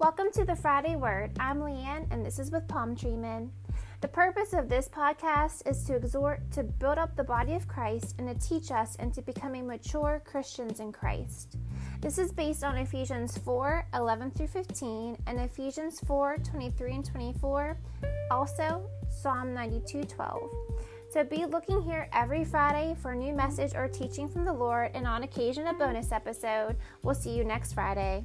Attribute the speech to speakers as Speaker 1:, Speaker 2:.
Speaker 1: Welcome to the Friday Word. I'm Leanne, and this is with Palm Tree Men. The purpose of this podcast is to exhort, to build up the body of Christ, and to teach us into becoming mature Christians in Christ. This is based on Ephesians 4 11 through 15 and Ephesians 4 23 and 24, also Psalm 92 12. So be looking here every Friday for a new message or teaching from the Lord, and on occasion, a bonus episode. We'll see you next Friday.